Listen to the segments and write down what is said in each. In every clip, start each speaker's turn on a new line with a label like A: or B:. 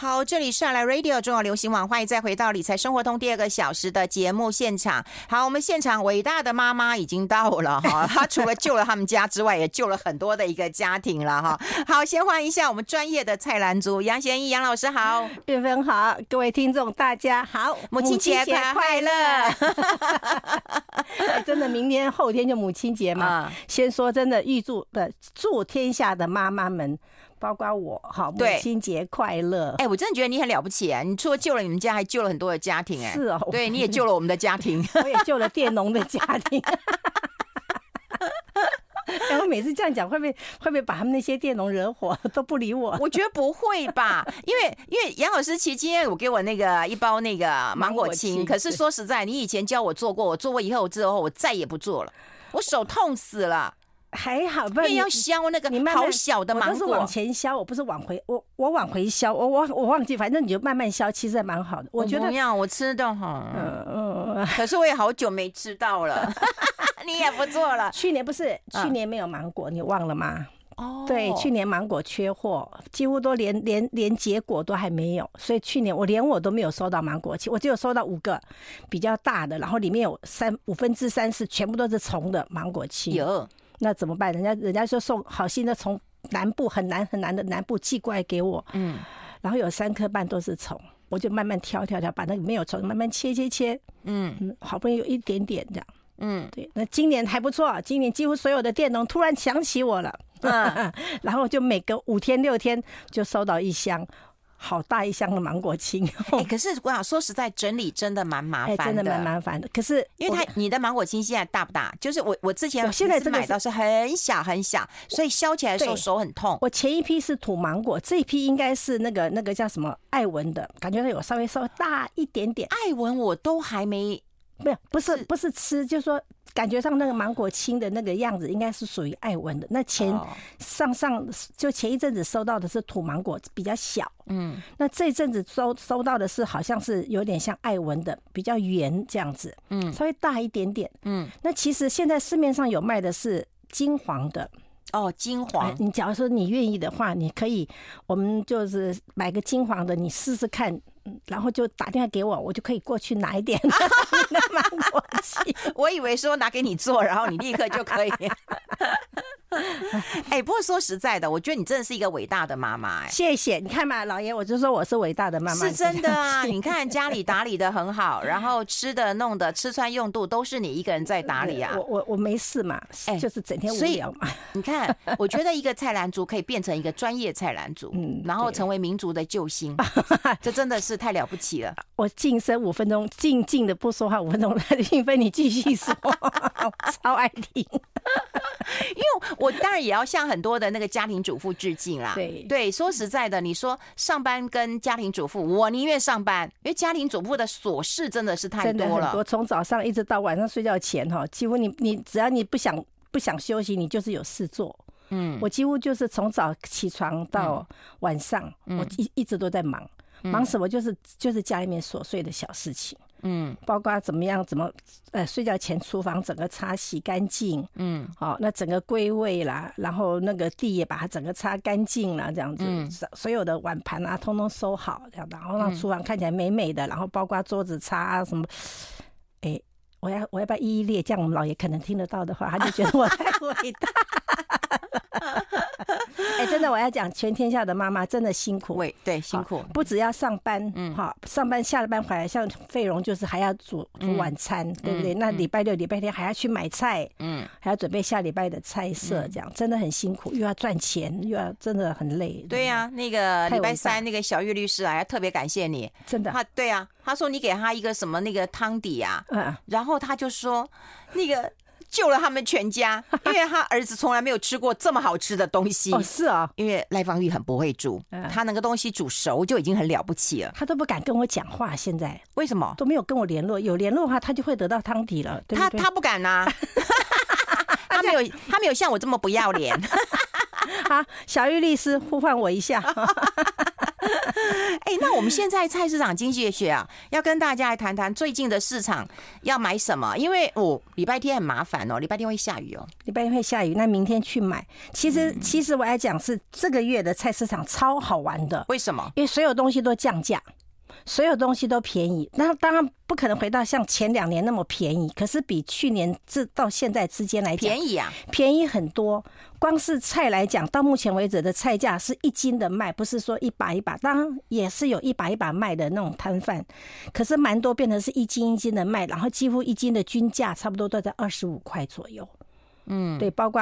A: 好，这里是来 Radio 中国流行网，欢迎再回到理财生活通第二个小时的节目现场。好，我们现场伟大的妈妈已经到了哈，她除了救了他们家之外，也救了很多的一个家庭了哈。好，先欢迎一下我们专业的菜篮族杨贤一杨老师好，
B: 韵芬好，各位听众大家好，
A: 母亲节快乐！
B: 真的，明天后天就母亲节嘛。先说真的，预祝的祝天下的妈妈们。包括我，好，母亲节快乐！
A: 哎、欸，我真的觉得你很了不起啊！你除了救了你们家，还救了很多的家庭哎。
B: 是哦，
A: 对，你也救了我们的家庭，
B: 我也救了佃农的家庭。然后每次这样讲，会不会会不会把他们那些佃农惹火，都不理我？
A: 我觉得不会吧，因为因为杨老师，其实今天我给我那个一包那个芒果青，可是说实在，你以前教我做过，我做过以后之后，我再也不做了，我手痛死了。
B: 还好，不然
A: 要削那个好小的芒果，
B: 我都是往前削，我不是往回，我我往回削，我我我忘记，反正你就慢慢削，其实还蛮好的。我觉得，
A: 我，我吃的哈，嗯嗯，可是我也好久没吃到了，你也不做了。
B: 去年不是去年没有芒果，你忘了吗？哦，对，去年芒果缺货，几乎都连连连结果都还没有，所以去年我连我都没有收到芒果，我只有收到五个比较大的，然后里面有三五分之三是全部都是虫的芒果青。有。那怎么办？人家人家说送好心的从南部很难很难的南部寄过来给我，嗯，然后有三颗半都是虫，我就慢慢挑挑挑，把那个没有虫慢慢切切切，嗯嗯，好不容易有一点点这样，嗯，对。那今年还不错，今年几乎所有的佃农突然想起我了，嗯，然后就每隔五天六天就收到一箱。好大一箱的芒果青，哎、
A: 欸，可是我想说实在，整理真的蛮麻烦的，
B: 欸、真的蛮麻烦的。可是
A: 因为它你的芒果青现在大不大？就是我我之前现在买到是很小很小，所以削起来的时候手很痛。
B: 我前一批是土芒果，这一批应该是那个那个叫什么艾文的，感觉它有稍微稍微大一点点。
A: 艾文我都还没。
B: 没有，不是不是吃，就是说感觉上那个芒果青的那个样子，应该是属于爱文的。那前上上就前一阵子收到的是土芒果，比较小。嗯，那这一阵子收收到的是好像是有点像爱文的，比较圆这样子。嗯，稍微大一点点。嗯，那其实现在市面上有卖的是金黄的。
A: 哦，金黄。
B: 你假如说你愿意的话，你可以，我们就是买个金黄的，你试试看。然后就打电话给我，我就可以过去拿一点 芒果 青。
A: 我以为说拿给你做，然后你立刻就可以。哎，不过说实在的，我觉得你真的是一个伟大的妈妈。哎，
B: 谢谢。你看嘛，老爷，我就说我是伟大的妈妈，
A: 是真的啊。你看家里打理的很好，然后吃的弄的吃穿用度都是你一个人在打理啊。
B: 我我我没事嘛，哎，就是整天无聊嘛。
A: 你看，我觉得一个菜篮族可以变成一个专业菜篮族，嗯，然后成为民族的救星，这真的是太了不起了。
B: 我静声五分钟，静静的不说话五分钟，韵芬你继续说，超爱听。
A: 因为我当然也要向很多的那个家庭主妇致敬啦。对对，说实在的，你说上班跟家庭主妇，我宁愿上班，因为家庭主妇的琐事真的是太多了。
B: 我从早上一直到晚上睡觉前哈，几乎你你只要你不想不想休息，你就是有事做。嗯，我几乎就是从早起床到晚上，我一一直都在忙，忙什么就是就是家里面琐碎的小事情。嗯，包括怎么样，怎么呃，睡觉前厨房整个擦洗干净，嗯，好，那整个归位啦，然后那个地也把它整个擦干净了，这样子，嗯，所有的碗盘啊，通通收好，这样，然后让厨房看起来美美的，然后包括桌子擦啊什么，哎，我要我要不要一一列？这样我们老爷可能听得到的话，他就觉得我太伟大。哎，真的，我要讲，全天下的妈妈真的辛苦，
A: 对对，辛苦，
B: 不只要上班，嗯，好，上班下了班回来，像费荣就是还要煮煮晚餐，对不对？那礼拜六、礼拜天还要去买菜，嗯，还要准备下礼拜的菜色，这样真的很辛苦，又要赚钱，又要真的很累。
A: 对呀，那个礼拜三那个小玉律师啊，要特别感谢你，
B: 真的。
A: 他对啊，他说你给他一个什么那个汤底啊，嗯，然后他就说那个。救了他们全家，因为他儿子从来没有吃过这么好吃的东西。
B: 哦，是啊，
A: 因为赖芳玉很不会煮，他那个东西煮熟就已经很了不起了。
B: 他都不敢跟我讲话，现在
A: 为什么都
B: 没有跟我联络？有联络的话，他就会得到汤底了。对对，
A: 他他不敢呐，他没有他没有像我这么不要脸。
B: 好，小玉律师呼唤我一下。
A: 哎，那我们现在菜市场经济学啊，要跟大家来谈谈最近的市场要买什么？因为哦，礼拜天很麻烦哦，礼拜天会下雨哦，
B: 礼拜天会下雨，那明天去买。其实，嗯、其实我来讲是这个月的菜市场超好玩的，
A: 为什么？
B: 因为所有东西都降价。所有东西都便宜，那当然不可能回到像前两年那么便宜，可是比去年至到现在之间来讲，
A: 便宜啊，
B: 便宜很多。光是菜来讲，到目前为止的菜价是一斤的卖，不是说一把一把，当然也是有一把一把卖的那种摊贩，可是蛮多变成是一斤一斤的卖，然后几乎一斤的均价差不多都在二十五块左右。嗯，对，包括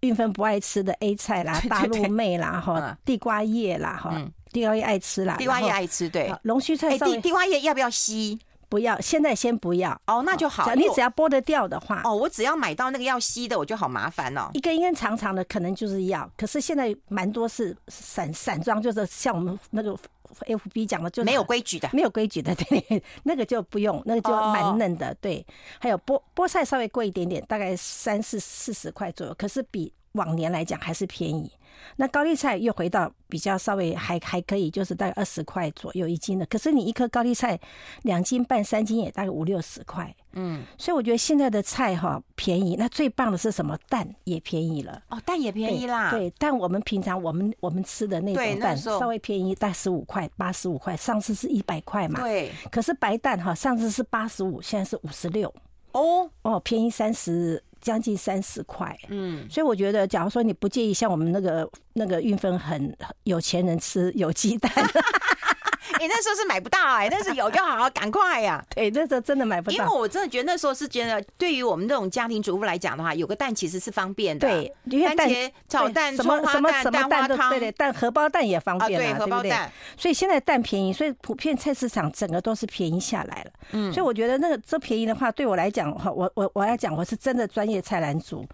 B: 韵芬不爱吃的 A 菜啦、大陆妹啦、哈地瓜叶啦、哈。地瓜叶爱吃啦，
A: 地瓜叶爱吃，对。
B: 龙须菜，
A: 地地瓜叶要不要吸？
B: 不要，现在先不要。
A: 哦，那就好。
B: 你只要剥得掉的话，
A: 哦，我只要买到那个要吸的，我就好麻烦哦。
B: 一根一根长长的，可能就是要。可是现在蛮多是散散装，就是像我们那个 FB 讲的，就
A: 没有规矩的，
B: 没有规矩的，对，那个就不用，那个就蛮嫩的，对。还有菠菠菜稍微贵一点点，大概三四四十块左右，可是比往年来讲还是便宜。那高丽菜又回到比较稍微还还可以，就是大概二十块左右一斤的。可是你一颗高丽菜两斤半三斤也大概五六十块，嗯，所以我觉得现在的菜哈便宜。那最棒的是什么？蛋也便宜了
A: 哦，蛋也便宜啦。
B: 对，但我们平常我们我们吃的那种蛋稍微便宜，大概十五块八十五块，上次是一百块嘛。
A: 对。
B: 可是白蛋哈，上次是八十五，现在是五十六。哦哦，便宜三十。将近三十块，嗯，所以我觉得，假如说你不介意，像我们那个那个运分很有钱人吃有鸡蛋。
A: 你、欸、那时候是买不到哎、欸，但是有就好好赶快呀、啊。
B: 对，那时候真的买不到。
A: 因为我真的觉得那时候是觉得，对于我们这种家庭主妇来讲的话，有个蛋其实是方便的。
B: 对，因为
A: 番茄炒蛋、
B: 什么什么什么蛋都对对，蛋荷包蛋也方便啊，
A: 对，荷包蛋。
B: 对，所以现在蛋便宜，所以普遍菜市场整个都是便宜下来了。嗯，所以我觉得那个这便宜的话，对我来讲哈，我我我要讲，我是真的专业菜篮族。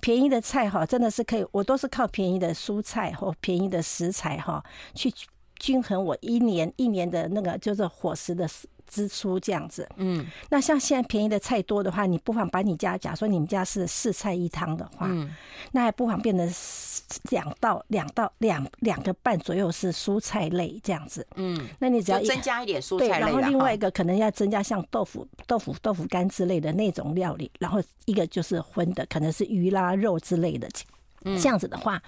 B: 便宜的菜哈，真的是可以，我都是靠便宜的蔬菜或便宜的食材哈去。均衡我一年一年的那个就是伙食的支出这样子，嗯，那像现在便宜的菜多的话，你不妨把你家，假如说你们家是四菜一汤的话，嗯，那还不妨变成两道两道两两个半左右是蔬菜类这样子，嗯，那你只要
A: 增加一点蔬菜类，
B: 然后另外一个可能要增加像豆腐豆腐豆腐干之类的那种料理，然后一个就是荤的，可能是鱼啦肉之类的。这样子的话，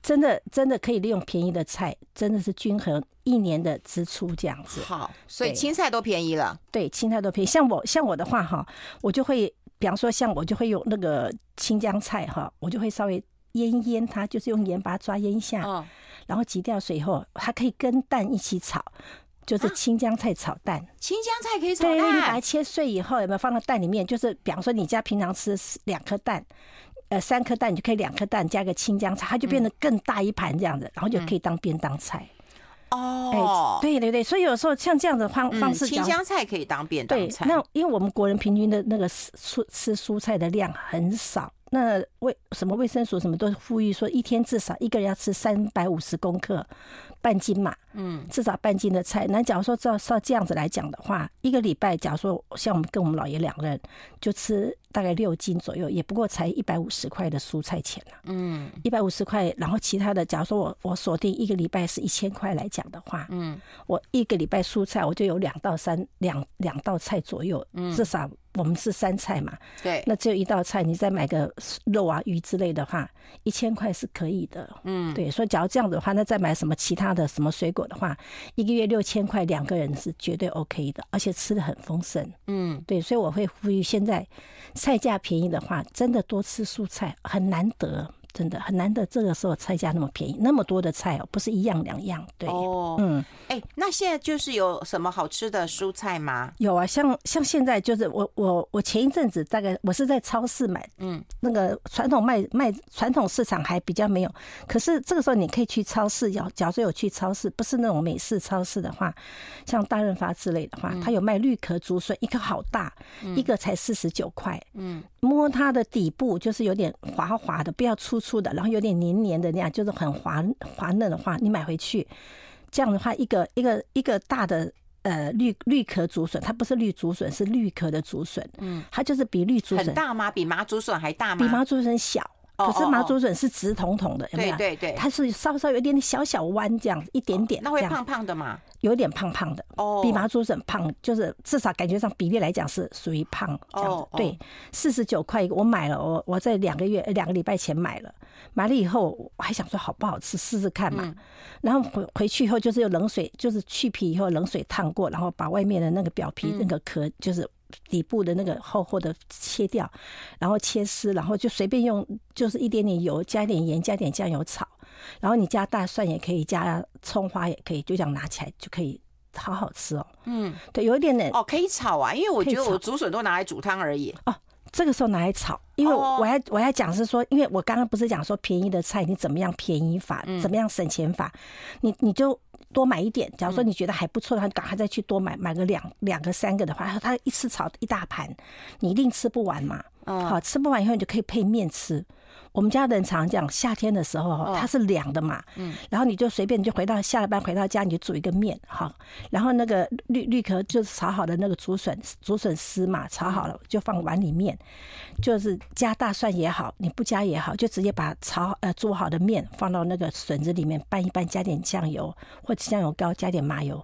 B: 真的真的可以利用便宜的菜，真的是均衡一年的支出这样子。
A: 好，所以青菜都便宜了。
B: 对，青菜都便宜。像我像我的话哈，我就会，比方说像我就会用那个青江菜哈，我就会稍微腌腌它，就是用盐把它抓腌一下，然后挤掉水以后，它可以跟蛋一起炒，就是青江菜炒蛋。
A: 青江菜可以炒蛋？
B: 对，你把它切碎以后，有没有放到蛋里面？就是比方说你家平常吃两颗蛋。呃，三颗蛋你就可以两颗蛋加个青江菜，它就变得更大一盘这样子，然后就可以当便当菜。哦，对对对，所以有时候像这样的方方式，
A: 青江菜可以当便当菜。
B: 那因为我们国人平均的那个蔬吃蔬菜的量很少，那卫什么卫生署什么都呼吁说，一天至少一个人要吃三百五十公克。半斤嘛，嗯，至少半斤的菜。那假如说照照这样子来讲的话，一个礼拜，假如说像我们跟我们老爷两个人就吃大概六斤左右，也不过才一百五十块的蔬菜钱了。嗯，一百五十块，然后其他的，假如说我我锁定一个礼拜是一千块来讲的话，嗯，我一个礼拜蔬菜我就有两到三两两道菜左右，嗯，至少。我们是三菜嘛，
A: 对，
B: 那只有一道菜，你再买个肉啊鱼之类的话，一千块是可以的，嗯，对，所以假如这样的话，那再买什么其他的什么水果的话，一个月六千块，两个人是绝对 OK 的，而且吃的很丰盛，嗯，对，所以我会呼吁现在菜价便宜的话，真的多吃蔬菜很难得。真的很难得，这个时候菜价那么便宜，那么多的菜哦，不是一样两样。对，哦，嗯，
A: 哎、欸，那现在就是有什么好吃的蔬菜吗？
B: 有啊，像像现在就是我我我前一阵子大概我是在超市买，嗯，那个传统卖卖传统市场还比较没有，可是这个时候你可以去超市，要假如说有去超市，不是那种美式超市的话，像大润发之类的话，它有卖绿壳竹笋，一颗好大，一个才四十九块，嗯，摸它的底部就是有点滑滑的，不要粗。粗的，然后有点黏黏的那样，就是很滑滑嫩的话，你买回去，这样的话，一个一个一个大的呃绿绿壳竹笋，它不是绿竹笋，是绿壳的竹笋，嗯，它就是比绿竹笋
A: 很大吗？比麻竹笋还大吗？
B: 比麻竹笋小可是麻竹笋是直筒筒的，有没有？
A: 对对对，
B: 它是稍稍有点点小小弯这样，一点点。
A: 那会胖胖的嘛？
B: 有点胖胖的哦，比麻竹笋胖，就是至少感觉上比例来讲是属于胖这样子。对，四十九块一个，我买了，我我在两个月两个礼拜前买了，买了以后我还想说好不好吃，试试看嘛。然后回回去以后就是用冷水，就是去皮以后冷水烫过，然后把外面的那个表皮那个壳就是。底部的那个厚厚的切掉，然后切丝，然后就随便用，就是一点点油，加一点盐，加点酱油炒，然后你加大蒜也可以，加葱花也可以，就这样拿起来就可以，好好吃哦。嗯，对，有一点点
A: 哦，可以炒啊，因为我觉得我竹笋都拿来煮汤而已。
B: 哦，这个时候拿来炒，因为我要我要讲是说，因为我刚刚不是讲说便宜的菜你怎么样便宜法，怎么样省钱法，你你就。多买一点，假如说你觉得还不错的话，赶快再去多买，买个两两个三个的话，他一次炒一大盘，你一定吃不完嘛。好，吃不完以后你就可以配面吃。我们家人常常讲，夏天的时候它是凉的嘛，嗯，然后你就随便你就回到下了班回到家你就煮一个面，哈，然后那个绿绿壳就是炒好的那个竹笋竹笋丝嘛，炒好了就放碗里面，就是加大蒜也好，你不加也好，就直接把炒呃煮好的面放到那个笋子里面拌一拌，加点酱油或者酱油膏，加点麻油，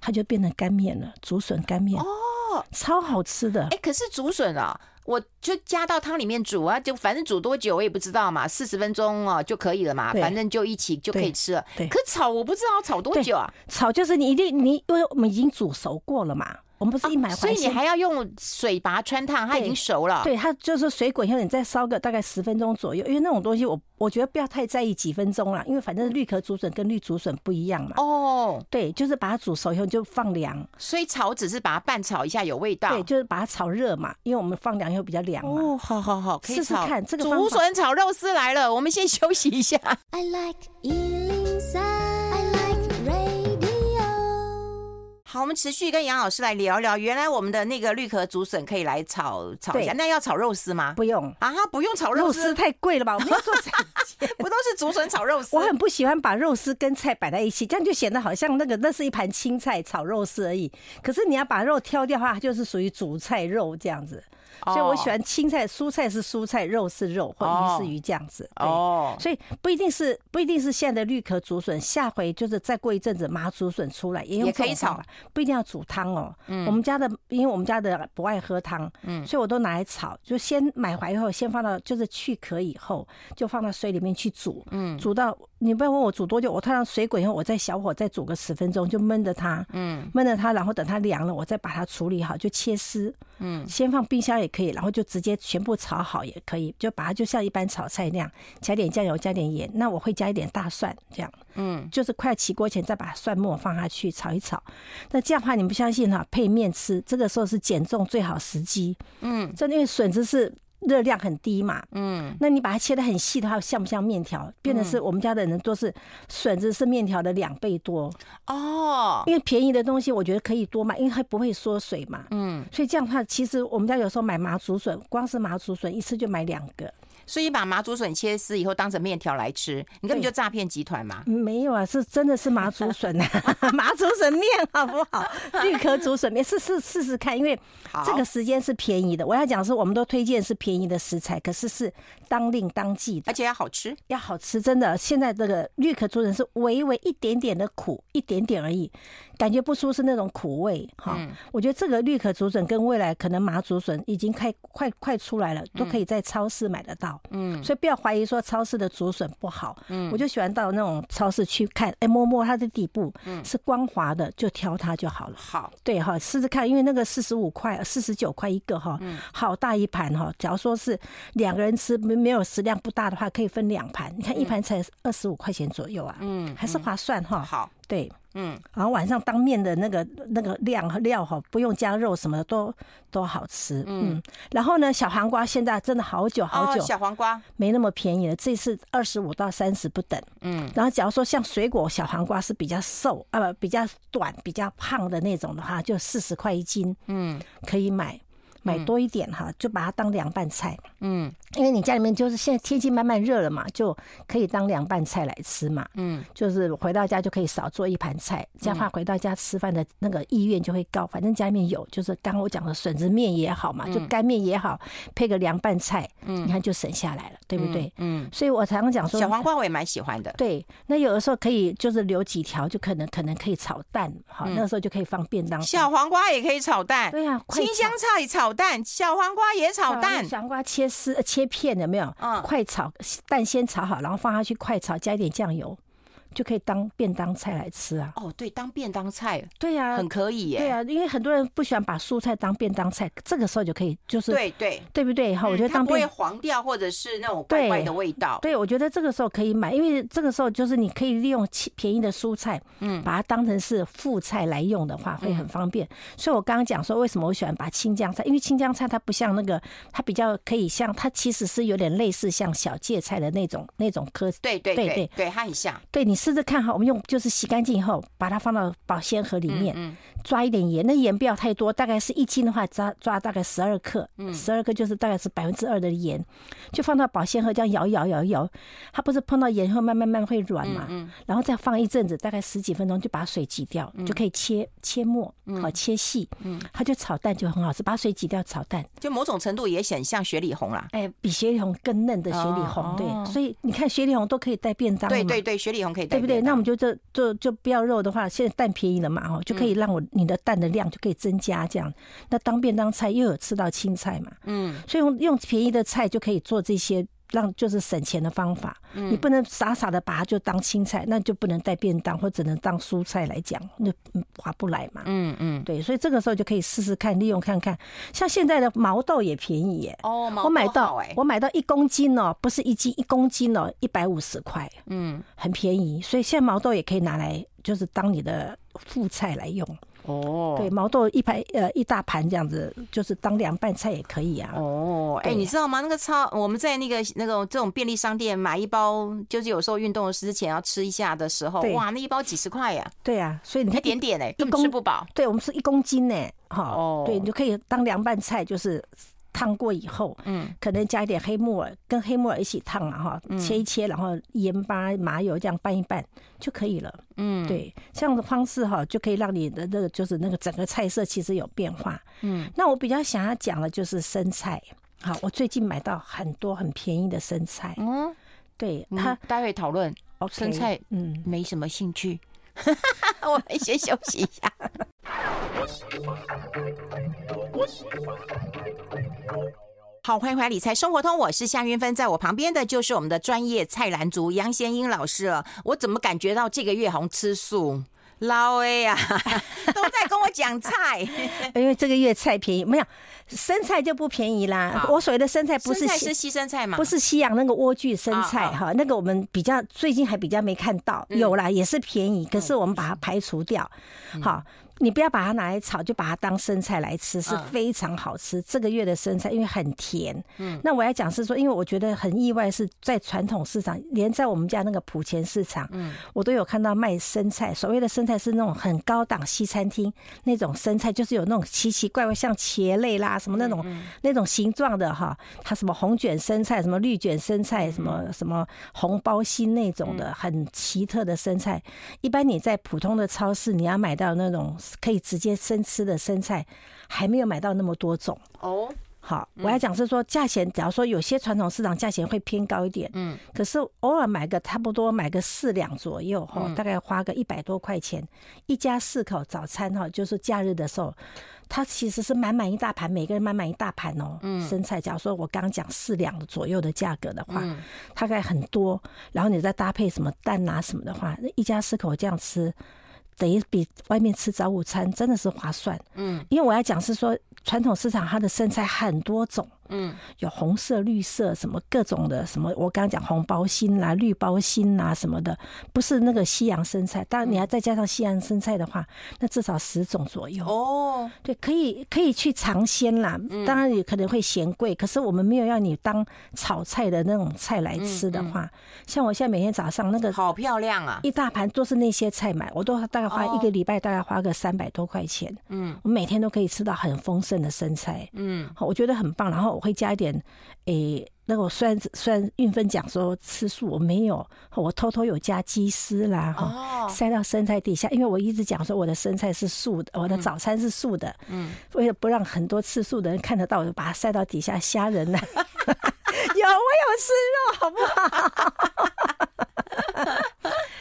B: 它就变成干面了，竹笋干面哦，超好吃的。
A: 哎，可是竹笋啊。我就加到汤里面煮啊，就反正煮多久我也不知道嘛，四十分钟哦就可以了嘛，反正就一起就可以吃了。对，可炒我不知道炒多久啊？
B: 炒就是你一定你因为我们已经煮熟过了嘛。我们不是一买回来，
A: 所以你还要用水把它穿烫，它已经熟了。
B: 对，它就是水滚以后，你再烧个大概十分钟左右。因为那种东西，我我觉得不要太在意几分钟了，因为反正绿壳竹笋跟绿竹笋不一样嘛。哦，对，就是把它煮熟以后就放凉。
A: 所以炒只是把它拌炒一下有味道。
B: 对，就是把它炒热嘛，因为我们放凉以后比较凉嘛。
A: 哦，好好好，可以
B: 试试看这个
A: 竹笋炒肉丝来了。我们先休息一下。I like 好，我们持续跟杨老师来聊聊。原来我们的那个绿壳竹笋可以来炒炒一下，那要炒肉丝吗？
B: 不用
A: 啊，不用炒肉丝，
B: 肉太贵了吧？我们要做
A: 不都是竹笋炒肉丝？
B: 我很不喜欢把肉丝跟菜摆在一起，这样就显得好像那个那是一盘青菜炒肉丝而已。可是你要把肉挑掉的话，就是属于主菜肉这样子。所以我喜欢青菜，蔬菜是蔬菜，肉是肉，或鱼是鱼这样子。哦，所以不一定是不一定是现在的绿壳竹笋，下回就是再过一阵子麻竹笋出来也有可以炒，不一定要煮汤哦。嗯，我们家的因为我们家的不爱喝汤，嗯，所以我都拿来炒，就先买回来以后先放到就是去壳以后就放到水里面去煮，嗯，煮到。你不要问我煮多久，我看到水滚以后，我再小火再煮个十分钟，就焖着它，嗯，焖着它，然后等它凉了，我再把它处理好，就切丝，嗯，先放冰箱也可以，然后就直接全部炒好也可以，就把它就像一般炒菜那样，加点酱油，加点盐，那我会加一点大蒜，这样，嗯，就是快起锅前再把蒜末放下去炒一炒，那这样的话你不相信哈，配面吃，这个时候是减重最好时机，嗯，这因为笋子是。热量很低嘛，嗯，那你把它切的很细的话，像不像面条？变得是我们家的人都是笋子是面条的两倍多。哦，因为便宜的东西我觉得可以多买，因为它不会缩水嘛，嗯，所以这样的话，其实我们家有时候买麻竹笋，光是麻竹笋一次就买两个。
A: 所以把麻竹笋切丝以后当成面条来吃，你根本就诈骗集团嘛？
B: 没有啊，是真的是麻竹笋啊，麻竹笋面好不好？绿壳竹笋面试试试试看，因为这个时间是便宜的。我要讲是，我们都推荐是便宜的食材，可是是当令当季的，
A: 而且要好吃，
B: 要好吃。真的，现在这个绿壳竹笋是微微一点点的苦，一点点而已，感觉不出是那种苦味哈。我觉得这个绿壳竹笋跟未来可能麻竹笋已经快快快出来了，都可以在超市买得到。嗯，所以不要怀疑说超市的竹笋不好。嗯，我就喜欢到那种超市去看，哎，摸摸它的底部，嗯，是光滑的，就挑它就好了。好，对哈，试试看，因为那个四十五块、四十九块一个哈，嗯，好大一盘哈。假如说是两个人吃，没没有食量不大的话，可以分两盘。你看一盘才二十五块钱左右啊，嗯，还是划算哈。好，对。嗯，然后晚上当面的那个那个量料哈，不用加肉什么的都都好吃。嗯，然后呢，小黄瓜现在真的好久好久，
A: 小黄瓜
B: 没那么便宜了，这次二十五到三十不等。嗯，然后假如说像水果小黄瓜是比较瘦啊不比较短比较胖的那种的话，就四十块一斤。嗯，可以买买多一点哈，就把它当凉拌菜。嗯，因为你家里面就是现在天气慢慢热了嘛，就可以当凉拌菜来吃嘛。嗯，就是回到家就可以少做一盘菜，这样的话回到家吃饭的那个意愿就会高。反正家里面有，就是刚刚我讲的笋子面也好嘛，就干面也好，配个凉拌菜，嗯，你看就省下来了，对不对？嗯，所以我常常讲说，
A: 小黄瓜我也蛮喜欢的。
B: 对，那有的时候可以就是留几条，就可能可能可以炒蛋，好，那个时候就可以放便当。
A: 小黄瓜也可以炒蛋，对呀，青香菜炒蛋，小黄瓜也炒蛋，
B: 小黄瓜切丝切。片有没有？嗯，快炒蛋先炒好，然后放下去快炒，加一点酱油。就可以当便当菜来吃啊！
A: 哦，对，当便当菜，
B: 对呀，
A: 很可以耶。
B: 对啊，因为很多人不喜欢把蔬菜当便当菜，这个时候就可以，就是
A: 对对，
B: 对不对？哈，我觉得当
A: 不会黄掉，或者是那种怪怪的味道。
B: 对，我觉得这个时候可以买，因为这个时候就是你可以利用便宜的蔬菜，嗯，把它当成是副菜来用的话，会很方便。所以我刚刚讲说，为什么我喜欢把青江菜，因为青江菜它不像那个，它比较可以像，它其实是有点类似像小芥菜的那种那种科。
A: 对对对对，对它很像。
B: 对，你试试看哈，我们用。就是洗干净以后，把它放到保鲜盒里面，抓一点盐，那盐不要太多，大概是一斤的话，抓抓大概十二克，十二克就是大概是百分之二的盐，就放到保鲜盒，这样摇一摇摇一摇，它不是碰到盐以后慢慢慢会软嘛，然后再放一阵子，大概十几分钟就把水挤掉，就可以切切末，好切细，它就炒蛋就很好吃，把水挤掉炒蛋，
A: 就某种程度也显像雪里红啦，
B: 哎，比雪里红更嫩的雪里红，对，所以你看雪里红都可以带便当，
A: 对对对，雪里红可以带，
B: 对不对？那我们就这。就就不要肉的话，现在蛋便宜了嘛，哦，就可以让我你的蛋的量就可以增加，这样，那当便当菜又有吃到青菜嘛，嗯，所以用用便宜的菜就可以做这些。让就是省钱的方法，你不能傻傻的把它就当青菜，那就不能带便当，或只能当蔬菜来讲，那划不来嘛。嗯嗯，对，所以这个时候就可以试试看，利用看看。像现在的毛豆也便宜耶。哦，毛豆我买到，我买到一公斤哦，不是一斤，一公斤哦，一百五十块。嗯，很便宜，所以现在毛豆也可以拿来，就是当你的副菜来用。哦，对，毛豆一盘呃一大盘这样子，就是当凉拌菜也可以啊。哦，哎，你
A: 知道吗？那个超我们在那个那种这种便利商店买一包，就是有时候运动之前要吃一下的时候，哇，那一包几十块呀。
B: 对啊，所以你看
A: 一点点哎，根本吃不饱。
B: 对，我们是一公斤呢，哈，对，你就可以当凉拌菜，就是。烫过以后，嗯，可能加一点黑木耳，跟黑木耳一起烫了哈，切一切，然后盐巴、麻油这样拌一拌就可以了。嗯，对，这样的方式哈，就可以让你的那个就是那个整个菜色其实有变化。嗯，那我比较想要讲的就是生菜。好，我最近买到很多很便宜的生菜。嗯，对，他
A: 待会讨论。哦，生菜，嗯，没什么兴趣。我们先休息一下。好，欢迎回来《理财生活通》，我是夏云芬，在我旁边的就是我们的专业菜篮族杨贤英老师了。我怎么感觉到这个月红吃素？老哎呀，都在跟我讲菜，
B: 因为这个月菜便宜，没有生菜就不便宜啦。我所谓的生菜不是
A: 是西生菜嘛？
B: 不是西洋那个莴苣生菜哈，那个我们比较最近还比较没看到，嗯、有啦也是便宜，可是我们把它排除掉，好。你不要把它拿来炒，就把它当生菜来吃，是非常好吃。这个月的生菜因为很甜，嗯，那我要讲是说，因为我觉得很意外，是在传统市场，连在我们家那个埔前市场，嗯，我都有看到卖生菜。所谓的生菜是那种很高档西餐厅那种生菜，就是有那种奇奇怪怪像茄类啦什么那种那种形状的哈，它什么红卷生菜、什么绿卷生菜、什么什么红包心那种的很奇特的生菜。一般你在普通的超市，你要买到那种。可以直接生吃的生菜，还没有买到那么多种哦。好，我要讲是说价钱，假如说有些传统市场价钱会偏高一点，嗯，可是偶尔买个差不多买个四两左右哈，大概花个一百多块钱，一家四口早餐哈，就是假日的时候，它其实是满满一大盘，每个人满满一大盘哦。嗯，生菜，假如说我刚刚讲四两左右的价格的话，大概很多，然后你再搭配什么蛋啊什么的话，那一家四口这样吃。等于比外面吃早午餐真的是划算，嗯，因为我要讲是说传统市场它的生菜很多种。嗯，有红色、绿色，什么各种的，什么我刚刚讲红包心啦、绿包心啦什么的，不是那个西洋生菜。当然你要再加上西洋生菜的话，那至少十种左右。哦，对，可以可以去尝鲜啦。当然也可能会嫌贵，可是我们没有要你当炒菜的那种菜来吃的话，像我现在每天早上那个
A: 好漂亮啊，
B: 一大盘都是那些菜买，我都大概花一个礼拜大概花个三百多块钱。嗯，我每天都可以吃到很丰盛的生菜。嗯，好，我觉得很棒。然后。会加一点，诶、欸，那个我虽然虽然运分讲说吃素，我没有，我偷偷有加鸡丝啦，哈，塞到生菜底下，因为我一直讲说我的生菜是素的，我的早餐是素的，嗯，为了不让很多吃素的人看得到，我就把它塞到底下，虾仁呢。有，我有吃肉，好不好？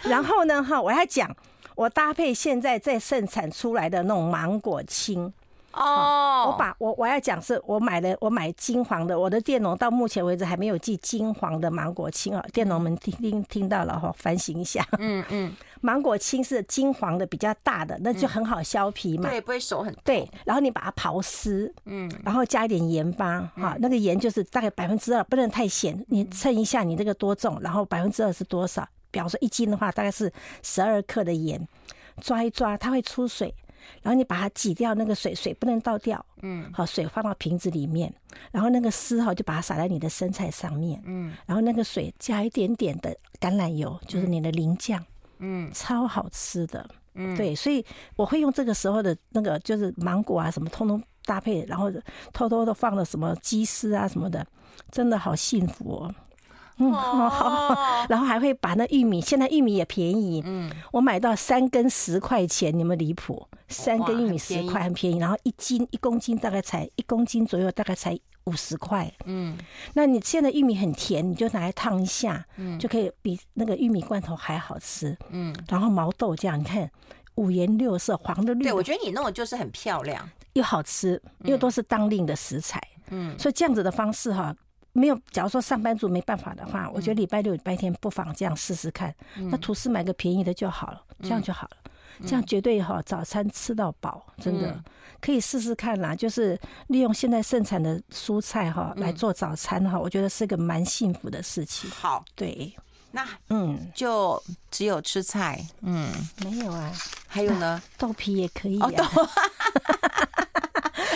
B: 然后呢，哈，我还讲，我搭配现在在盛产出来的那种芒果青。哦，我把我我要讲是我买的，我买金黄的，我的佃农到目前为止还没有寄金黄的芒果青哦，佃农们听听听到了哈，反省一下。嗯嗯，芒果青是金黄的，比较大的，那就很好削皮嘛。对，不会熟很。对，然后你把它刨丝，嗯，然后加一点盐巴，哈，那个盐就是大概百分之二，不能太咸，你称一下你这个多重，然后百分之二是多少？比方说一斤的话，大概是十二克的盐，抓一抓，它会出水。然后你把它挤掉，那个水水不能倒掉，嗯，好，水放到瓶子里面，然后那个丝哈就把它撒在你的生菜上面，嗯，然后那个水加一点点的橄榄油，就是你的淋酱，嗯，超好吃的，嗯，对，所以我会用这个时候的那个就是芒果啊什么通通搭配，然后偷偷的放了什么鸡丝啊什么的，真的好幸福哦。嗯，好，然后还会把那玉米，现在玉米也便宜，嗯，我买到三根十块钱，你们离谱，三根玉米十块很便宜，然后一斤一公斤大概才一公斤左右，大概才五十块，嗯，那你现在玉米很甜，你就拿来烫一下，嗯，就可以比那个玉米罐头还好吃，嗯，然后毛豆这样，你看五颜六色，黄的绿的，
A: 对，我觉得你弄的就是很漂亮。
B: 又好吃，又都是当令的食材，嗯，所以这样子的方式哈。没有，假如说上班族没办法的话，我觉得礼拜六、礼拜天不妨这样试试看。那吐司买个便宜的就好了，这样就好了，这样绝对哈，早餐吃到饱，真的可以试试看啦。就是利用现在盛产的蔬菜哈来做早餐哈，我觉得是个蛮幸福的事情。
A: 好，
B: 对，
A: 那嗯，就只有吃菜，嗯，
B: 没有啊，
A: 还有呢，
B: 豆皮也可以啊。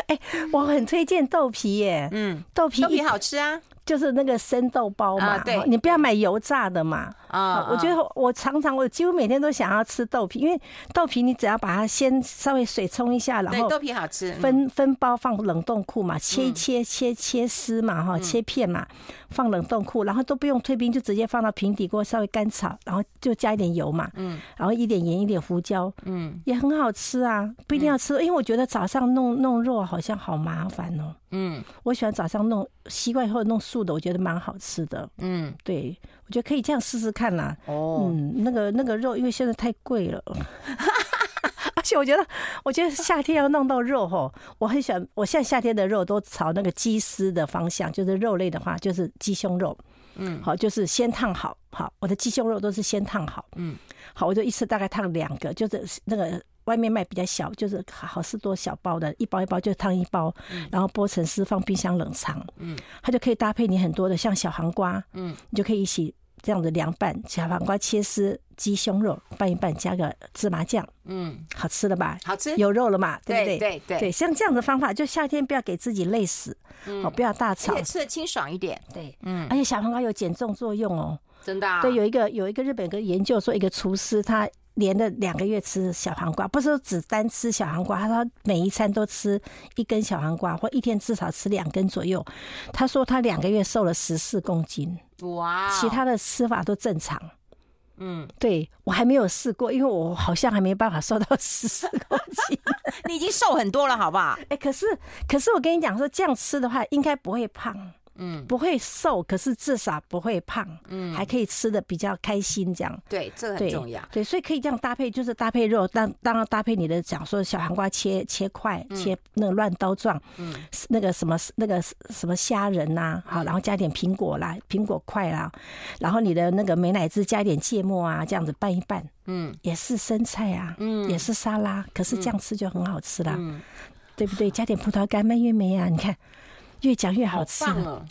B: 哎，我很推荐豆皮耶，嗯，豆皮
A: 豆皮好吃啊。
B: 就是那个生豆包嘛，对，你不要买油炸的嘛。啊，我觉得我常常我几乎每天都想要吃豆皮，因为豆皮你只要把它先稍微水冲一下，然后
A: 豆皮好吃，
B: 分分包放冷冻库嘛，切一切切切丝嘛哈，切片嘛，放冷冻库，然后都不用退冰，就直接放到平底锅稍微干炒，然后就加一点油嘛，嗯，然后一点盐一点胡椒，嗯，也很好吃啊，不一定要吃，因为我觉得早上弄弄肉好像好麻烦哦，嗯，我喜欢早上弄习惯以后弄素的，我觉得蛮好吃的，嗯，对。我觉得可以这样试试看啦。哦，嗯，那个那个肉，因为现在太贵了，而且我觉得，我觉得夏天要弄到肉吼，我很喜欢。我现在夏天的肉都朝那个鸡丝的方向，就是肉类的话，就是鸡胸肉。嗯，好，就是先烫好，好，我的鸡胸肉都是先烫好。嗯，好，我就一次大概烫两个，就是那个。外面卖比较小，就是好事多小包的，一包一包就烫一包，然后剥成丝放冰箱冷藏，嗯，它就可以搭配你很多的，像小黄瓜，嗯，你就可以一起这样子凉拌，小黄瓜切丝，鸡胸肉拌一拌，加个芝麻酱，嗯，好吃了吧？
A: 好吃，
B: 有肉了嘛？对不对？
A: 对对。
B: 对，像这样的方法，就夏天不要给自己累死，哦，不要大炒，
A: 也吃的清爽一点，
B: 对，嗯，而且小黄瓜有减重作用哦，
A: 真的，
B: 对，有一个有一个日本有个研究说，一个厨师他。连着两个月吃小黄瓜，不是说只单吃小黄瓜，他说每一餐都吃一根小黄瓜，或一天至少吃两根左右。他说他两个月瘦了十四公斤，哇！其他的吃法都正常。嗯，对，我还没有试过，因为我好像还没办法瘦到十四公斤。
A: 你已经瘦很多了，好不好？
B: 哎，可是可是我跟你讲说，这样吃的话应该不会胖。嗯，不会瘦，可是至少不会胖，嗯，还可以吃的比较开心，这样。
A: 对，这个很重要。
B: 对，所以可以这样搭配，就是搭配肉，当当然搭配你的讲说小黄瓜切切块，切那个乱刀状，嗯，那个什么那个什么虾仁呐，好，然后加点苹果啦，苹果块啦，然后你的那个美乃滋加一点芥末啊，这样子拌一拌，嗯，也是生菜啊，嗯，也是沙拉，可是这样吃就很好吃啦，嗯，对不对？加点葡萄干蔓越莓啊，你看。越讲越好吃，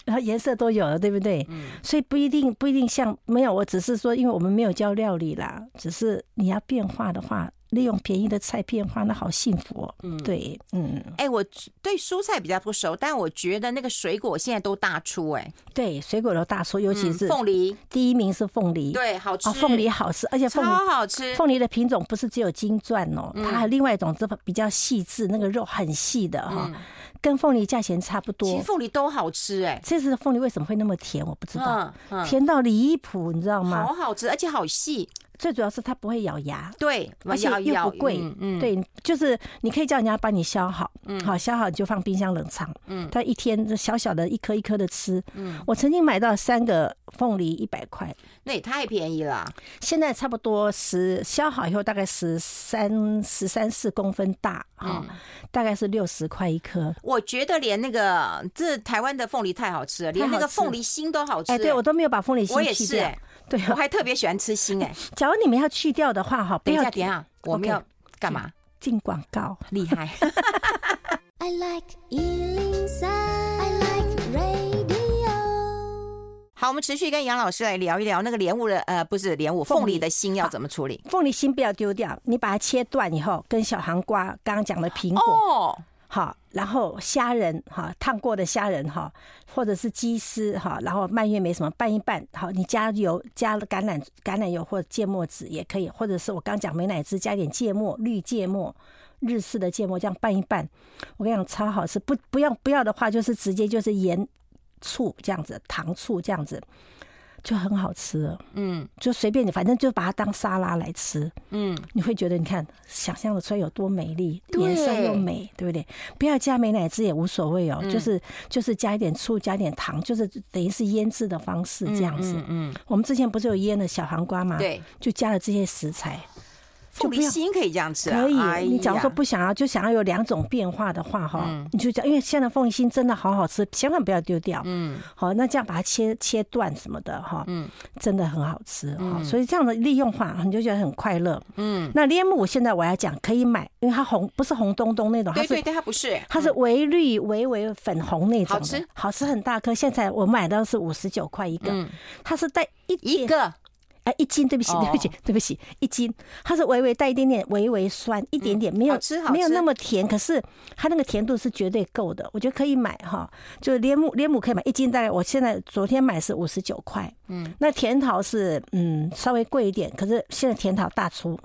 B: 然后颜色都有了，对不对？嗯，所以不一定不一定像没有，我只是说，因为我们没有教料理啦，只是你要变化的话，利用便宜的菜变化，那好幸福哦。嗯，对，嗯，
A: 哎、欸，我对蔬菜比较不熟，但我觉得那个水果现在都大出、欸，哎，
B: 对，水果都大出，尤其是
A: 凤梨，
B: 第一名是凤梨，
A: 对，好吃，
B: 凤梨好吃，而且凤梨
A: 超好吃。
B: 凤梨的品种不是只有金钻哦，它还有另外一种，这比较细致，那个肉很细的哈，跟凤梨价钱差不多。
A: 其实凤梨都好吃，哎，
B: 这次的凤梨为什么会那么甜？我不知道，甜到离谱，你知道吗？
A: 好好吃，而且好细。
B: 最主要是它不会咬牙，
A: 对，
B: 而且又不贵，嗯，嗯。对，就是你可以叫人家帮你削好，嗯，好削好你就放冰箱冷藏，嗯，它一天小小的一颗一颗的吃，嗯，我曾经买到三个凤梨一百块，
A: 那也太便宜了，
B: 现在差不多十削好以后大概十三十三四公分大，哈，大概是六十块一颗。
A: 我觉得连那个这台湾的凤梨太好吃了，连那个凤梨心都好吃，
B: 哎，对我都没有把凤梨心去掉。对，
A: 我还特别喜欢吃心哎。
B: 假如你们要去掉的话，哈，
A: 等一下，等一下，我们要干嘛？
B: 进广告，
A: 厉害。I like 103, I like radio。好，我们持续跟杨老师来聊一聊那个莲雾的，呃，不是莲雾，凤梨的心要怎么处理？
B: 凤梨心不要丢掉，你把它切断以后，跟小黄瓜刚刚讲的苹果。哦好，然后虾仁哈，烫过的虾仁哈，或者是鸡丝哈，然后蔓越莓什么拌一拌，好，你加油，加橄榄橄榄油或者芥末籽也可以，或者是我刚讲美乃滋加点芥末，绿芥末，日式的芥末这样拌一拌，我跟你讲超好吃，不不要不要的话就是直接就是盐醋这样子，糖醋这样子。就很好吃。了，嗯，就随便你，反正就把它当沙拉来吃，嗯，你会觉得你看想象的出来有多美丽，颜色又美，对不对？不要加美乃滋也无所谓哦，就是就是加一点醋，加一点糖，就是等于是腌制的方式这样子，嗯，我们之前不是有腌的小黄瓜嘛？对，就加了这些食材。
A: 凤梨心可以这样吃，
B: 可以。你假如说不想要，就想要有两种变化的话，哈，你就讲，因为现在凤梨心真的好好吃，千万不要丢掉。嗯，好，那这样把它切切断什么的，哈，嗯，真的很好吃哈。所以这样的利用法，你就觉得很快乐。嗯，那莲雾现在我要讲可以买，因为它红不是红咚咚那种，
A: 对对对，它不是，
B: 它是微绿微微粉红那种，好吃，好吃很大颗。现在我买到是五十九块一个，它是带一
A: 一个。
B: 哎，一斤，对不起，对不起，对不起，一斤，它是微微带一点点微微酸，一点点没有没有那么甜，可是它那个甜度是绝对够的，我觉得可以买哈。就是莲母，莲母可以买一斤，大概我现在昨天买是五十九块，嗯，那甜桃是嗯稍微贵一点，可是现在甜桃大出。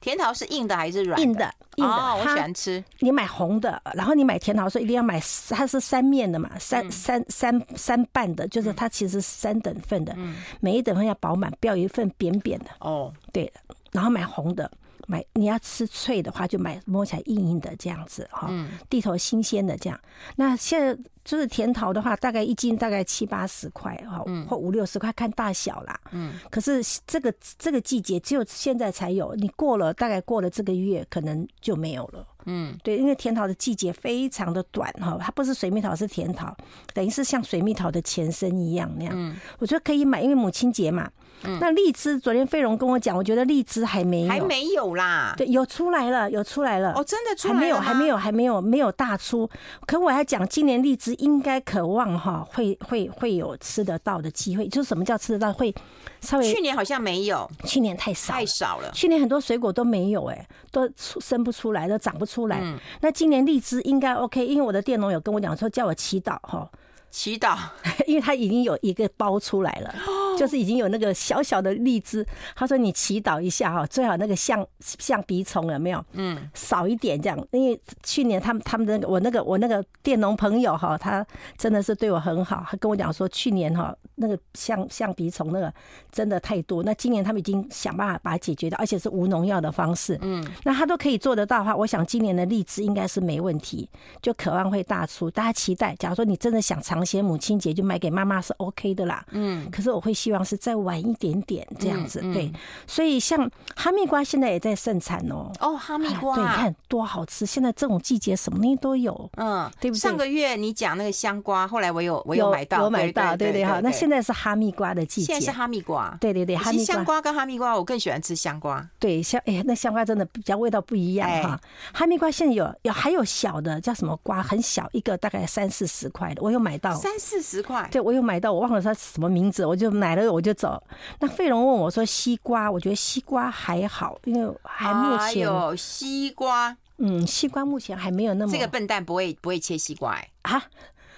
A: 甜桃是硬的还是软的？
B: 硬的，硬的。
A: 哦，我喜欢吃。
B: 你买红的，然后你买甜桃的时候一定要买，它是三面的嘛，三三三三瓣的，就是它其实是三等份的，每一等份要饱满，不要有一份扁扁的。哦，对的。然后买红的。买你要吃脆的话，就买摸起来硬硬的这样子哈，地头新鲜的这样。那现在就是甜桃的话，大概一斤大概七八十块哈，或五六十块看大小啦。嗯。可是这个这个季节只有现在才有，你过了大概过了这个月，可能就没有了。嗯。对，因为甜桃的季节非常的短哈，它不是水蜜桃，是甜桃，等于是像水蜜桃的前身一样那样。嗯。我觉得可以买，因为母亲节嘛。嗯，那荔枝，昨天飞荣跟我讲，我觉得荔枝还没有，
A: 还没有啦。
B: 对，有出来了，有出来了。
A: 哦，真的出来了？
B: 还没有，还没有，还没有，没有大出。可我还讲，今年荔枝应该渴望哈，会会会有吃得到的机会。就是什么叫吃得到？会稍微。
A: 去年好像没有，
B: 去年太少，
A: 太少了。
B: 去年很多水果都没有，哎，都出生不出来，都长不出来。嗯。那今年荔枝应该 OK，因为我的佃农有跟我讲说，叫我祈祷哈。
A: 祈祷，
B: 因为他已经有一个包出来了，就是已经有那个小小的荔枝。他说：“你祈祷一下哈，最好那个象象鼻虫有没有？嗯，少一点这样。因为去年他们他们的我那个我那个佃农朋友哈，他真的是对我很好，他跟我讲说，去年哈那个象象鼻虫那个真的太多。那今年他们已经想办法把它解决掉，而且是无农药的方式。嗯，那他都可以做得到的话，我想今年的荔枝应该是没问题，就渴望会大出。大家期待，假如说你真的想尝。当些母亲节就买给妈妈是 OK 的啦，嗯，可是我会希望是再晚一点点这样子，对，所以像哈密瓜现在也在盛产哦，
A: 哦，哈密瓜，
B: 对，你看多好吃，现在这种季节什么东西都有，嗯，对不对？
A: 上个月你讲那个香瓜，后来我有我有买到，
B: 我买到，对对哈，那现在是哈密瓜的季节，
A: 现在是哈密瓜，对
B: 对对，哈密
A: 香瓜跟哈密瓜。我更喜欢吃香瓜，
B: 对香哎，那香瓜真的比较味道不一样哈，哈密瓜现在有有还有小的叫什么瓜，很小一个大概三四十块的，我有买到。
A: 三四十块，
B: 对，我有买到，我忘了它什么名字，我就买了了我就走。那费龙问我说西瓜，我觉得西瓜还好，因为还目前
A: 有西瓜，
B: 嗯，西瓜目前还没有那么。
A: 这个笨蛋不会不会切西瓜哎啊，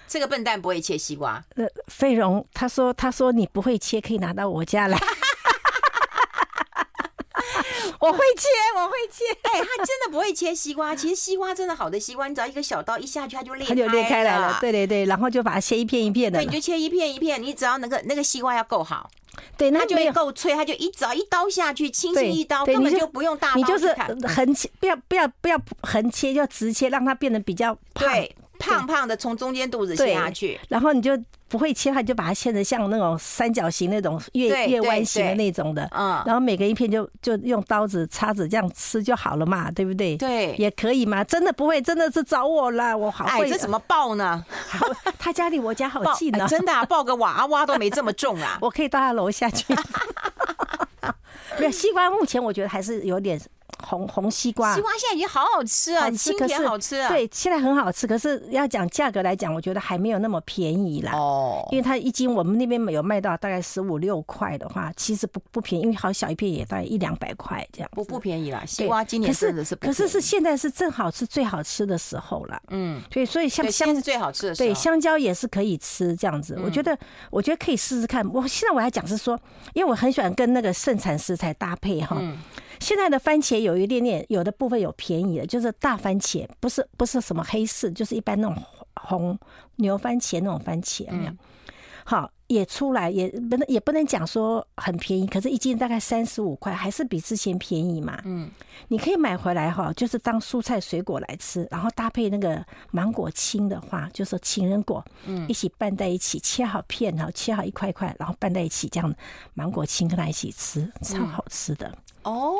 A: 这个笨蛋不会切西瓜。
B: 呃，费荣他说他说你不会切，可以拿到我家来。我会切，我会切。
A: 哎，他真的不会切西瓜。其实西瓜真的好的西瓜，你只要一个小刀一下去，它就裂，
B: 它就裂开来了。对对对，然后就把它切一片一片的。
A: 对，你就切一片一片。你只要那个那个西瓜要够好，
B: 对，那
A: 它就会够脆，它就一只要一刀下去，轻轻一刀，根本就不用大刀。
B: 你就是横切，不要不要不要横切，要直切，让它变得比较胖。
A: 对。胖胖的从中间肚子切下去，
B: 然后你就不会切，它就把它切成像那种三角形那种月月弯形的那种的，嗯，然后每个一片就就用刀子叉子这样吃就好了嘛，对不对？
A: 对，
B: 也可以嘛，真的不会，真的是找我了，我好会。
A: 哎，这怎么抱呢？
B: 他家离我家好近呢，
A: 真的啊，抱个娃娃都没这么重啊，
B: 我可以到他楼下去。没有西瓜，目前我觉得还是有点。红红西瓜，
A: 西瓜现在已经好好吃啊，清甜好吃啊。
B: 对，现在很好吃。可是要讲价格来讲，我觉得还没有那么便宜啦。哦，因为它一斤我们那边有卖到大概十五六块的话，其实不不便宜，因为好小一片也大概一两百块这样。
A: 不不便宜啦，西瓜今年真的是，
B: 可是是现在是正好是最好吃的时候了。嗯，对，所以像香
A: 是最好吃的时候，
B: 对，香蕉也是可以吃这样子。我觉得我觉得可以试试看。我现在我还讲是说，因为我很喜欢跟那个盛产食材搭配哈。现在的番茄有一点点，有的部分有便宜的，就是大番茄，不是不是什么黑市，就是一般那种红牛番茄那种番茄，有没有？好，也出来，也不能也不能讲说很便宜，可是一斤大概三十五块，还是比之前便宜嘛。嗯，你可以买回来哈，就是当蔬菜水果来吃，然后搭配那个芒果青的话，就是情人果，嗯，一起拌在一起，切好片，然后切好一块一块，然后拌在一起，这样芒果青跟它一起吃，超好吃的。哦，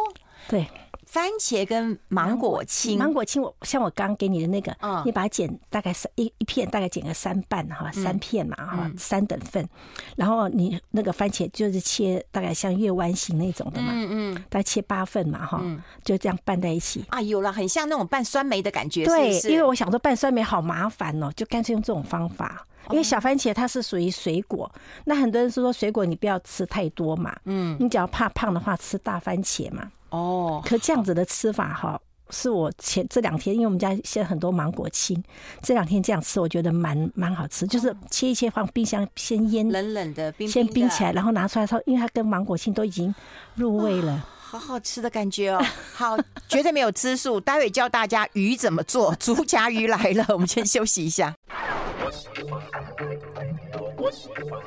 B: 对，
A: 番茄跟芒果青，
B: 芒果青我像我刚给你的那个，你把它剪大概三一一片，大概剪个三瓣哈，三片嘛哈，三等份，然后你那个番茄就是切大概像月弯形那种的嘛，嗯嗯，大概切八份嘛哈，就这样拌在一起。
A: 啊，有了，很像那种拌酸梅的感觉，
B: 对，因为我想说拌酸梅好麻烦哦，就干脆用这种方法。因为小番茄它是属于水果，那很多人是说水果你不要吃太多嘛，嗯，你只要怕胖的话，吃大番茄嘛。哦，可这样子的吃法哈，是我前这两天，因为我们家现在很多芒果青，这两天这样吃，我觉得蛮蛮好吃，就是切一切放冰箱先腌，
A: 冷冷的冰，
B: 先冰起来，然后拿出来之后，因为它跟芒果青都已经入味了，
A: 好好吃的感觉哦。好，绝对没有吃素，待会教大家鱼怎么做，竹荚鱼来了，我们先休息一下。喜欢我，我喜欢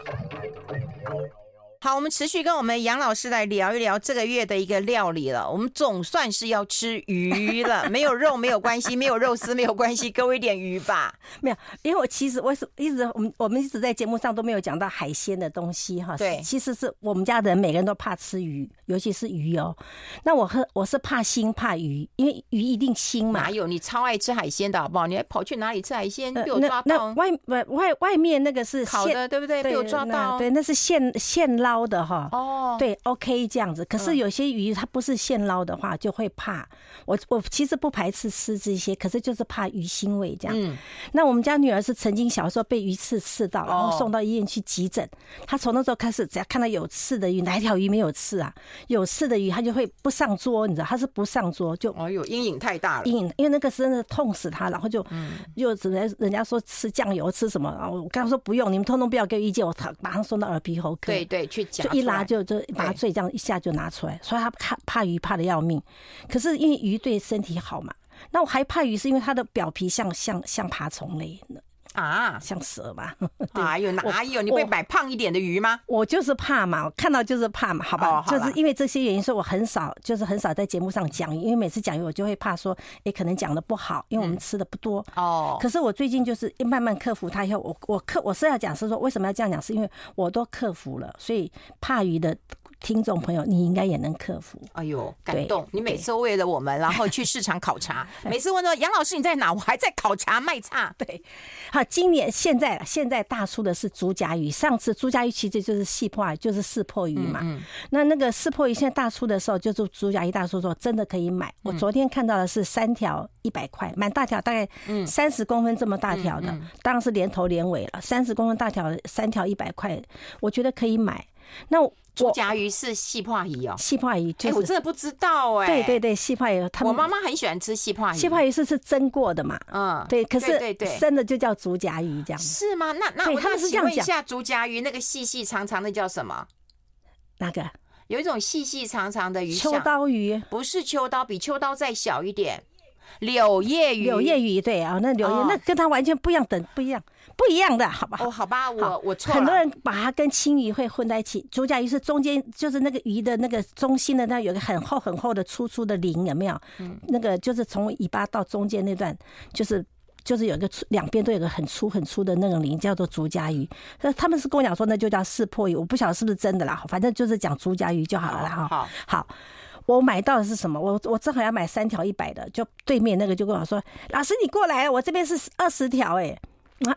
A: 你好，我们持续跟我们杨老师来聊一聊这个月的一个料理了。我们总算是要吃鱼了，没有肉没有关系，没有肉丝没有关系，给我一点鱼吧。
B: 没有，因为我其实我是一直我们我们一直在节目上都没有讲到海鲜的东西哈。
A: 对，
B: 其实是我们家的人每个人都怕吃鱼，尤其是鱼哦。那我和我是怕腥怕鱼，因为鱼一定腥嘛。
A: 哪有你超爱吃海鲜的好不好？你还跑去哪里吃海鲜？被我抓到。
B: 那外外外外面那个是
A: 烤的，对不对？被我抓到。
B: 对，那是现现捞。捞的哈哦，对，OK 这样子。可是有些鱼它不是现捞的话，就会怕。我我其实不排斥吃这些，可是就是怕鱼腥味这样。嗯，那我们家女儿是曾经小时候被鱼刺刺到，然后送到医院去急诊。她从那时候开始，只要看到有刺的鱼，哪一条鱼没有刺啊？有刺的鱼，她就会不上桌，你知道？她是不上桌就
A: 哦，呦阴影太大了。
B: 阴影，因为那个真的痛死她，然后就又只能人家说吃酱油吃什么啊？我刚刚说不用，你们通通不要给我意见，我马上送到耳鼻喉科。
A: 对对，去。
B: 就一拉就就麻醉，这样一下就拿出来，所以他怕怕鱼怕的要命。可是因为鱼对身体好嘛，那我还怕鱼是因为它的表皮像像像爬虫类。啊，像蛇吧？
A: 哎呦，哪有？你会买胖一点的鱼吗？
B: 我就是怕嘛，我看到就是怕嘛，好吧？就是因为这些原因，所以我很少，就是很少在节目上讲鱼，因为每次讲鱼，我就会怕说，哎，可能讲的不好，因为我们吃的不多。哦。可是我最近就是慢慢克服它以后，我我克我是要讲是说，为什么要这样讲？是因为我都克服了，所以怕鱼的。听众朋友，你应该也能克服。
A: 哎呦，感动！你每次都为了我们，然后去市场考察。每次问说杨老师你在哪，我还在考察卖差。
B: 对，好，今年现在现在大出的是竹甲鱼。上次竹甲鱼其实就是细破鱼，就是四破鱼嘛。嗯。那那个四破鱼现在大出的时候，就是竹甲鱼大叔说真的可以买。我昨天看到的是三条一百块，蛮大条，大概三十公分这么大条的，当然是连头连尾了。三十公分大条，三条一百块，我觉得可以买。那我
A: 竹荚鱼是细泡鱼哦，
B: 细泡鱼就是、
A: 欸、我真的不知道哎、欸。
B: 对对对，细泡鱼，他们
A: 我妈妈很喜欢吃细泡鱼。
B: 细泡鱼是是蒸过的嘛？嗯，对。可是生的就叫竹夹鱼这样。
A: 是吗？那那我他们是这样讲。问一下，竹夹鱼那个细细长长的叫什么？
B: 哪个？
A: 有一种细细长长的鱼，
B: 秋刀鱼。
A: 不是秋刀，比秋刀再小一点。柳叶鱼，
B: 柳叶鱼，对啊，那柳叶、哦、那跟它完全不一样，等不一样，不一样的，好吧？
A: 哦，好吧，我我错了。
B: 很多人把它跟青鱼会混在一起。竹甲鱼是中间，就是那个鱼的那个中心的那有个很厚很厚的粗粗的鳞，有没有？嗯，那个就是从尾巴到中间那段，就是就是有一个粗，两边都有个很粗很粗的那种鳞，叫做竹夹鱼。那他们是跟我讲说，那就叫四破鱼，我不晓得是不是真的啦，反正就是讲竹夹鱼就好了啦。哈。好，好。我买到的是什么？我我正好要买三条一百的，就对面那个就跟我说：“老师，你过来，我这边是二十条，哎，那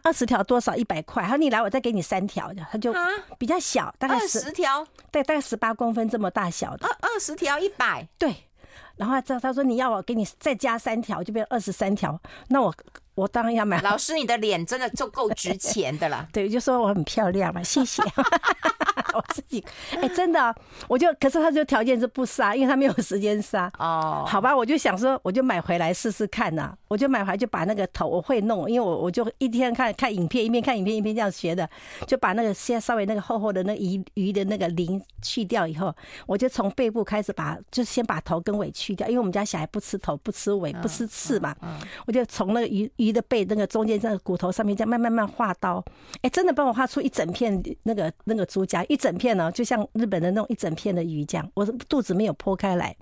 B: 二十条多少？一百块。他说你来，我再给你三条。他就比较小，大概十条，对，大概十八公分这么大小的。
A: 二二十条一百，
B: 对。然后他他说你要我给你再加三条，就变二十三条。那我我当然要买。
A: 老师，你的脸真的就够值钱的了。
B: 对，就说我很漂亮嘛，谢谢。”我自己哎、欸，真的、啊，我就可是他就条件是不杀，因为他没有时间杀哦。好吧，我就想说，我就买回来试试看呐、啊。我就买回来就把那个头我会弄，因为我我就一天看看影片，一边看影片一边这样学的，就把那个先稍微那个厚厚的那个鱼鱼的那个鳞去掉以后，我就从背部开始把，就先把头跟尾去掉，因为我们家小孩不吃头不吃尾不吃刺嘛。嗯。我就从那个鱼鱼的背那个中间这个骨头上面这样慢慢慢画刀，哎、欸，真的帮我画出一整片那个那个竹夹一整。片呢，就像日本的那种一整片的鱼这样，我肚子没有剖开来。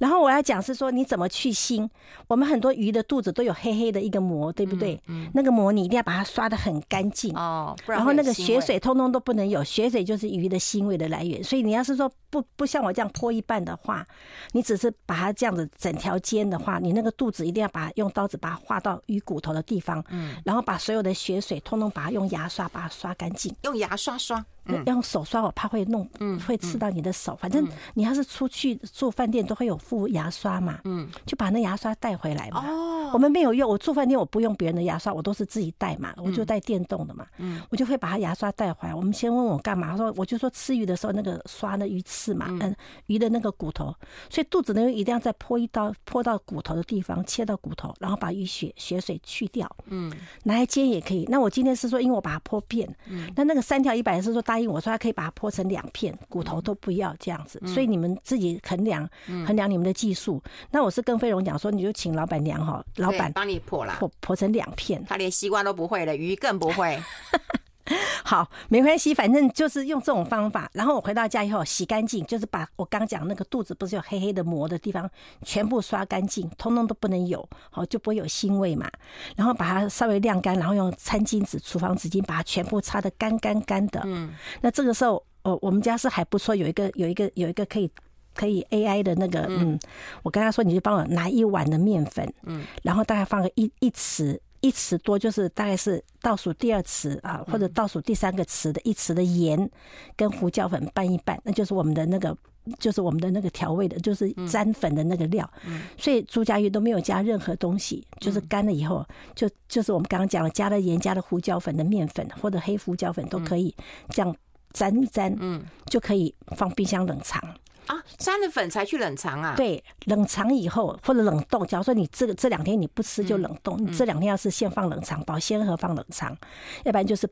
B: 然后我要讲是说，你怎么去腥？我们很多鱼的肚子都有黑黑的一个膜，对不对？嗯，嗯，那个膜你一定要把它刷得很干净哦，不然，然后那个血水通通都不能有，血水就是鱼的腥味的来源。所以你要是说不不像我这样剖一半的话，你只是把它这样子整条煎的话，你那个肚子一定要把用刀子把它划到鱼骨头的地方，嗯，然后把所有的血水通通把它用牙刷把它刷干净，
A: 用牙刷刷。
B: 用手刷，我怕会弄，会刺到你的手。反正你要是出去住饭店，都会有副牙刷嘛，嗯，就把那牙刷带回来嘛。哦，我们没有用，我住饭店我不用别人的牙刷，我都是自己带嘛，我就带电动的嘛。嗯，我就会把它牙刷带回来。我们先问我干嘛？说我就说吃鱼的时候那个刷那鱼刺嘛，嗯，鱼的那个骨头，所以肚子呢一定要再剖一刀，剖到骨头的地方，切到骨头，然后把鱼血血水去掉。嗯，拿来煎也可以。那我今天是说，因为我把它剖片，嗯，那那个三条一百是说大。答应我说，他可以把它剖成两片，骨头都不要这样子。所以你们自己衡量，衡量你们的技术。那我是跟飞荣讲说，你就请老板娘哈，老板
A: 帮你剖了，
B: 剖剖成两片。
A: 他连西瓜都不会了，鱼更不会。
B: 好，没关系，反正就是用这种方法。然后我回到家以后洗干净，就是把我刚讲那个肚子不是有黑黑的膜的地方全部刷干净，通通都不能有，好就不会有腥味嘛。然后把它稍微晾干，然后用餐巾纸、厨房纸巾把它全部擦得干干干的。嗯，那这个时候，哦，我们家是还不错，有一个有一个有一个可以可以 AI 的那个，嗯，我跟他说，你就帮我拿一碗的面粉，嗯，然后大概放个一一匙。一匙多就是大概是倒数第二匙啊，或者倒数第三个匙的一匙的盐跟胡椒粉拌一拌，那就是我们的那个，就是我们的那个调味的，就是沾粉的那个料。所以朱家鱼都没有加任何东西，就是干了以后，就就是我们刚刚讲了，加了盐、加了胡椒粉的面粉或者黑胡椒粉都可以，这样沾一沾，嗯，就可以放冰箱冷藏。
A: 啊，沾了粉才去冷藏啊？
B: 对，冷藏以后或者冷冻。假如说你这个这两天你不吃就冷冻，嗯、你这两天要是先放冷藏，保鲜盒放冷藏，要不然就是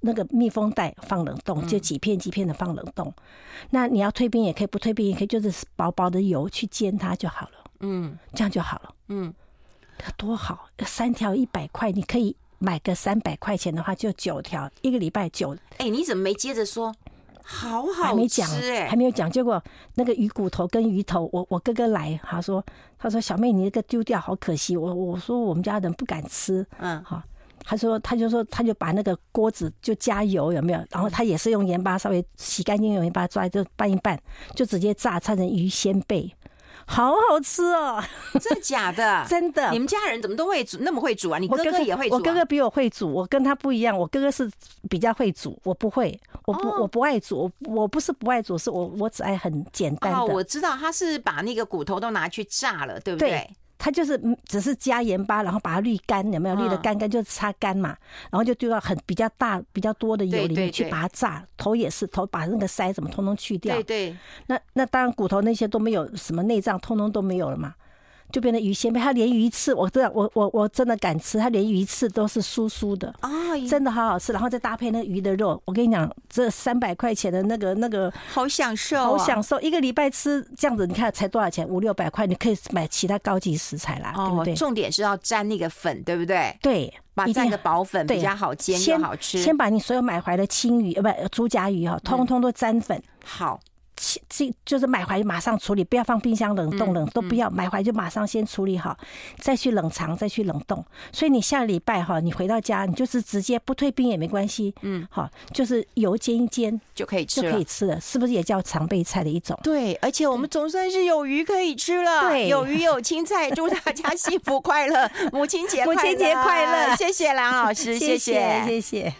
B: 那个密封袋放冷冻，就几片几片的放冷冻。嗯、那你要退冰也可以，不退冰也可以，就是薄薄的油去煎它就好了。嗯，这样就好了。嗯，多好，三条一百块，你可以买个三百块钱的话就九条，一个礼拜九。
A: 哎、欸，你怎么没接着说？好好吃哎，
B: 还没有讲，结果那个鱼骨头跟鱼头，我我哥哥来，他说他说小妹你那个丢掉好可惜，我我说我们家人不敢吃，嗯，好，他说他就说他就把那个锅子就加油有没有，然后他也是用盐巴稍微洗干净，用盐巴抓就拌一拌，就直接炸，炸成鱼鲜贝。好好吃哦！
A: 真的假的？
B: 真的。
A: 你们家人怎么都会煮，那么会煮啊？你哥哥也会煮啊？
B: 我哥哥比我会煮，我跟他不一样。我哥哥是比较会煮，我不会，我不我不爱煮。我我不是不爱煮，是我我只爱很简单的。
A: 哦，我知道他是把那个骨头都拿去炸了，对不对？
B: 它就是只是加盐巴，然后把它滤干，有没有滤的干干就擦干嘛，然后就丢到很比较大、比较多的油里面去把它炸。头也是头，把那个腮什么通通去掉。
A: 对对，
B: 那那当然骨头那些都没有，什么内脏通通都没有了嘛。就变成鱼鲜贝，它连鱼刺，我真的，我我我真的敢吃，它连鱼刺都是酥酥的啊，真的好好吃。然后再搭配那个鱼的肉，我跟你讲，这三百块钱的那个那个，
A: 好享受，
B: 好享受。一个礼拜吃这样子，你看才多少钱？五六百块，你可以买其他高级食材啦，对不对？
A: 重点是要沾那个粉，对不对？
B: 对，
A: 把蘸个薄粉比较好煎又好吃。
B: 先把你所有买回来的青鱼呃不猪夹鱼哈，通通都沾粉，
A: 好。
B: 这就是买回来马上处理，不要放冰箱冷冻冷都不要，买回来就马上先处理好，再去冷藏，再去冷冻。所以你下礼拜哈，你回到家，你就是直接不退冰也没关系，嗯，好，就是油煎一煎
A: 就可以吃，
B: 就可以吃了，是不是也叫常备菜的一种？
A: 对，而且我们总算是有鱼可以吃了，对，有鱼有青菜，祝大家幸福快乐，母亲节
B: 母亲节快乐，
A: 谢谢蓝老师，谢谢，
B: 谢谢。